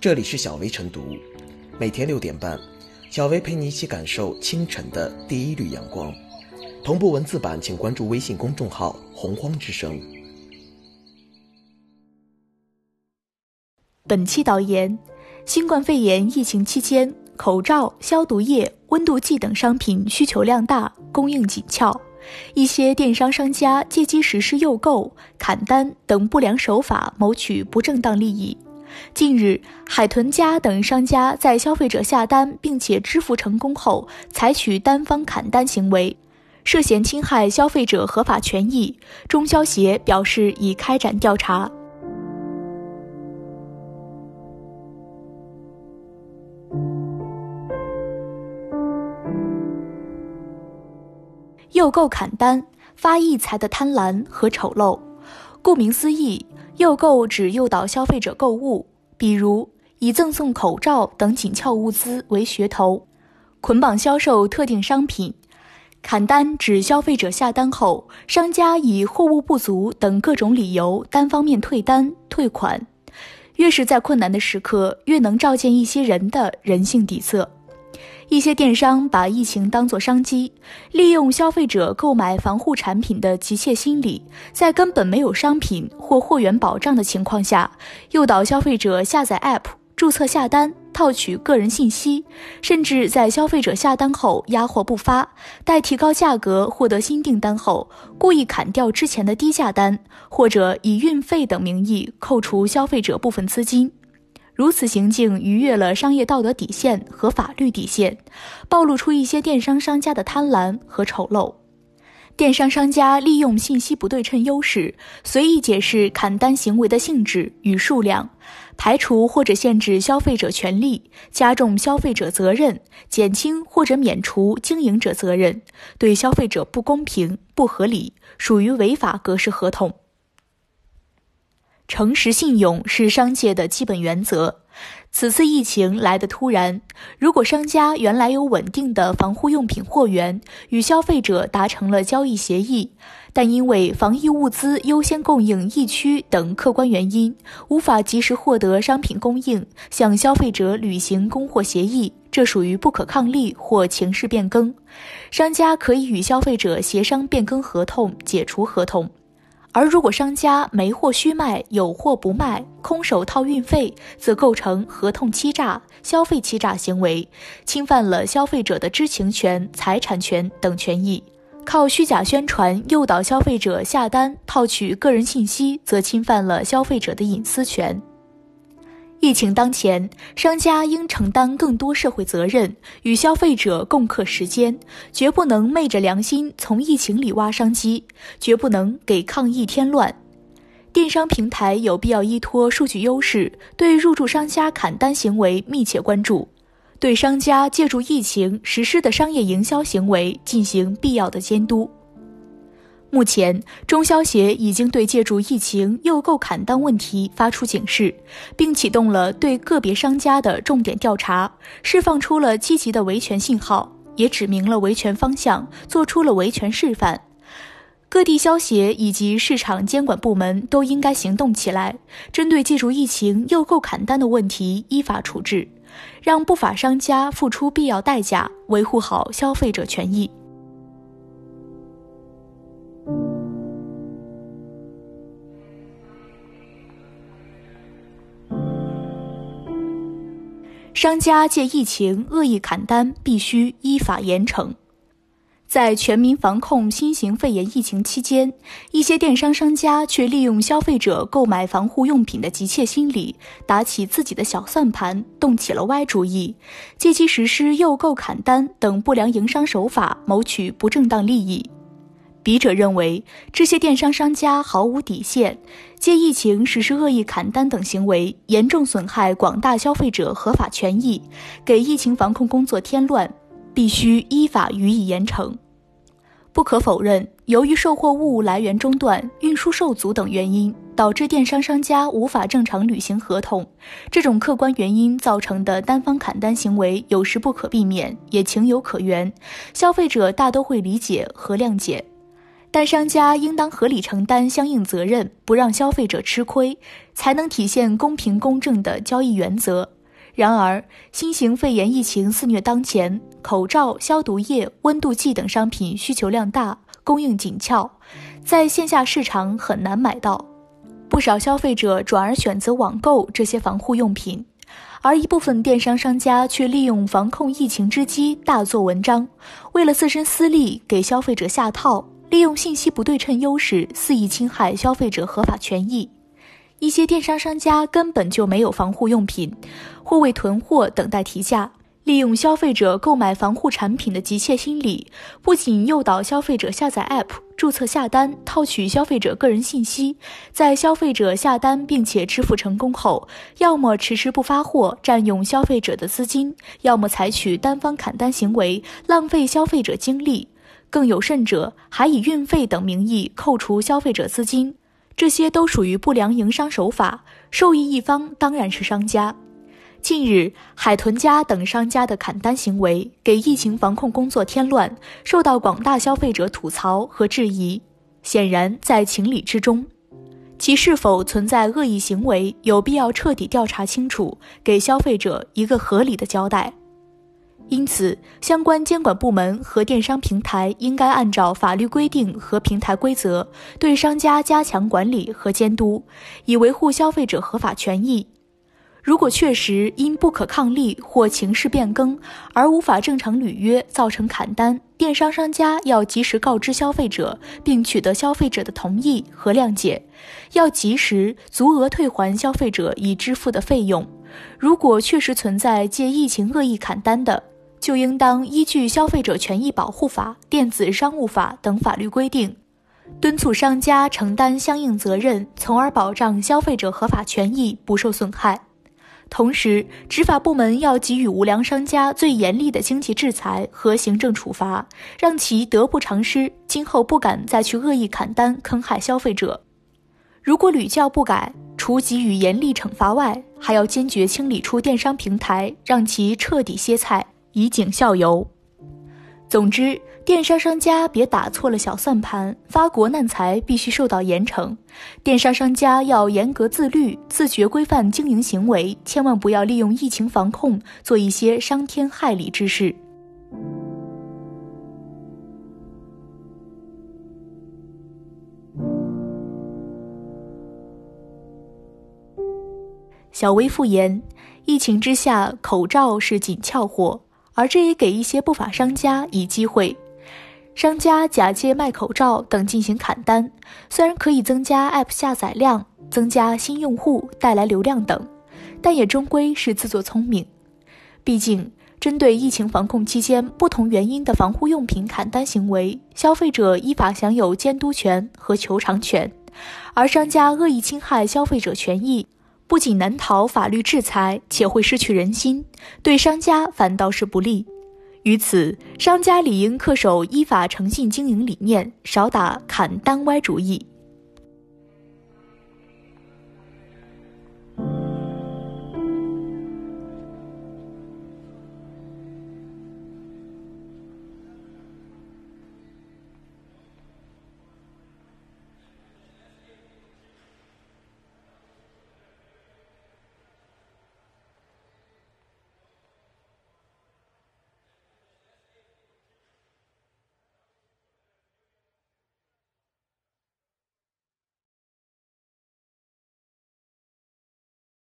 这里是小薇晨读，每天六点半，小薇陪你一起感受清晨的第一缕阳光。同步文字版，请关注微信公众号“洪荒之声”。本期导言：新冠肺炎疫情期间，口罩、消毒液、温度计等商品需求量大，供应紧俏。一些电商商家借机实施诱购、砍单等不良手法，谋取不正当利益。近日，海豚家等商家在消费者下单并且支付成功后，采取单方砍单行为，涉嫌侵害消费者合法权益。中消协表示已开展调查。诱购砍单，发异财的贪婪和丑陋。顾名思义。诱购指诱导消费者购物，比如以赠送口罩等紧俏物资为噱头，捆绑销售特定商品；砍单指消费者下单后，商家以货物不足等各种理由单方面退单退款。越是在困难的时刻，越能照见一些人的人性底色。一些电商把疫情当作商机，利用消费者购买防护产品的急切心理，在根本没有商品或货源保障的情况下，诱导消费者下载 App、注册下单、套取个人信息，甚至在消费者下单后压货不发，待提高价格获得新订单后，故意砍掉之前的低价单，或者以运费等名义扣除消费者部分资金。如此行径逾越了商业道德底线和法律底线，暴露出一些电商商家的贪婪和丑陋。电商商家利用信息不对称优势，随意解释砍单行为的性质与数量，排除或者限制消费者权利，加重消费者责任，减轻或者免除经营者责任，对消费者不公平、不合理，属于违法格式合同。诚实信用是商界的基本原则。此次疫情来得突然，如果商家原来有稳定的防护用品货源，与消费者达成了交易协议，但因为防疫物资优先供应疫区等客观原因，无法及时获得商品供应，向消费者履行供货协议，这属于不可抗力或情势变更。商家可以与消费者协商变更合同，解除合同。而如果商家没货虚卖、有货不卖、空手套运费，则构成合同欺诈、消费欺诈行为，侵犯了消费者的知情权、财产权等权益。靠虚假宣传诱导消费者下单、套取个人信息，则侵犯了消费者的隐私权。疫情当前，商家应承担更多社会责任，与消费者共克时艰，绝不能昧着良心从疫情里挖商机，绝不能给抗疫添乱。电商平台有必要依托数据优势，对入驻商家砍单行为密切关注，对商家借助疫情实施的商业营销行为进行必要的监督。目前，中消协已经对借助疫情诱购砍单问题发出警示，并启动了对个别商家的重点调查，释放出了积极的维权信号，也指明了维权方向，做出了维权示范。各地消协以及市场监管部门都应该行动起来，针对借助疫情诱购砍单的问题依法处置，让不法商家付出必要代价，维护好消费者权益。商家借疫情恶意砍单，必须依法严惩。在全民防控新型肺炎疫情期间，一些电商商家却利用消费者购买防护用品的急切心理，打起自己的小算盘，动起了歪主意，借机实施诱购砍单等不良营商手法，谋取不正当利益。笔者认为，这些电商商家毫无底线，借疫情实施恶意砍单等行为，严重损害广大消费者合法权益，给疫情防控工作添乱，必须依法予以严惩。不可否认，由于售货物来源中断、运输受阻等原因，导致电商商家无法正常履行合同，这种客观原因造成的单方砍单行为，有时不可避免，也情有可原，消费者大都会理解和谅解。但商家应当合理承担相应责任，不让消费者吃亏，才能体现公平公正的交易原则。然而，新型肺炎疫情肆虐当前，口罩、消毒液、温度计等商品需求量大，供应紧俏，在线下市场很难买到。不少消费者转而选择网购这些防护用品，而一部分电商商家却利用防控疫情之机大做文章，为了自身私利给消费者下套，利用信息不对称优势肆意侵害消费者合法权益。一些电商商家根本就没有防护用品，或为囤货等待提价，利用消费者购买防护产品的急切心理，不仅诱导消费者下载 App、注册下单、套取消费者个人信息，在消费者下单并且支付成功后，要么迟迟不发货，占用消费者的资金；要么采取单方砍单行为，浪费消费者精力；更有甚者，还以运费等名义扣除消费者资金。这些都属于不良营商手法，受益一方当然是商家。近日，海豚家等商家的砍单行为给疫情防控工作添乱，受到广大消费者吐槽和质疑，显然在情理之中。其是否存在恶意行为，有必要彻底调查清楚，给消费者一个合理的交代。因此，相关监管部门和电商平台应该按照法律规定和平台规则，对商家加强管理和监督，以维护消费者合法权益。如果确实因不可抗力或情势变更而无法正常履约，造成砍单，电商商家要及时告知消费者，并取得消费者的同意和谅解，要及时足额退还消费者已支付的费用。如果确实存在借疫情恶意砍单的，就应当依据《消费者权益保护法》《电子商务法》等法律规定，敦促商家承担相应责任，从而保障消费者合法权益不受损害。同时，执法部门要给予无良商家最严厉的经济制裁和行政处罚，让其得不偿失，今后不敢再去恶意砍单坑害消费者。如果屡教不改，除给予严厉惩罚外，还要坚决清理出电商平台，让其彻底歇菜。以儆效尤。总之，电商商家别打错了小算盘，发国难财必须受到严惩。电商商家要严格自律，自觉规范经营行为，千万不要利用疫情防控做一些伤天害理之事。小微复言：疫情之下，口罩是紧俏货。而这也给一些不法商家以机会，商家假借卖口罩等进行砍单，虽然可以增加 App 下载量、增加新用户、带来流量等，但也终归是自作聪明。毕竟，针对疫情防控期间不同原因的防护用品砍单行为，消费者依法享有监督权和求偿权，而商家恶意侵害消费者权益。不仅难逃法律制裁，且会失去人心，对商家反倒是不利。于此，商家理应恪守依法诚信经营理念，少打砍单歪主意。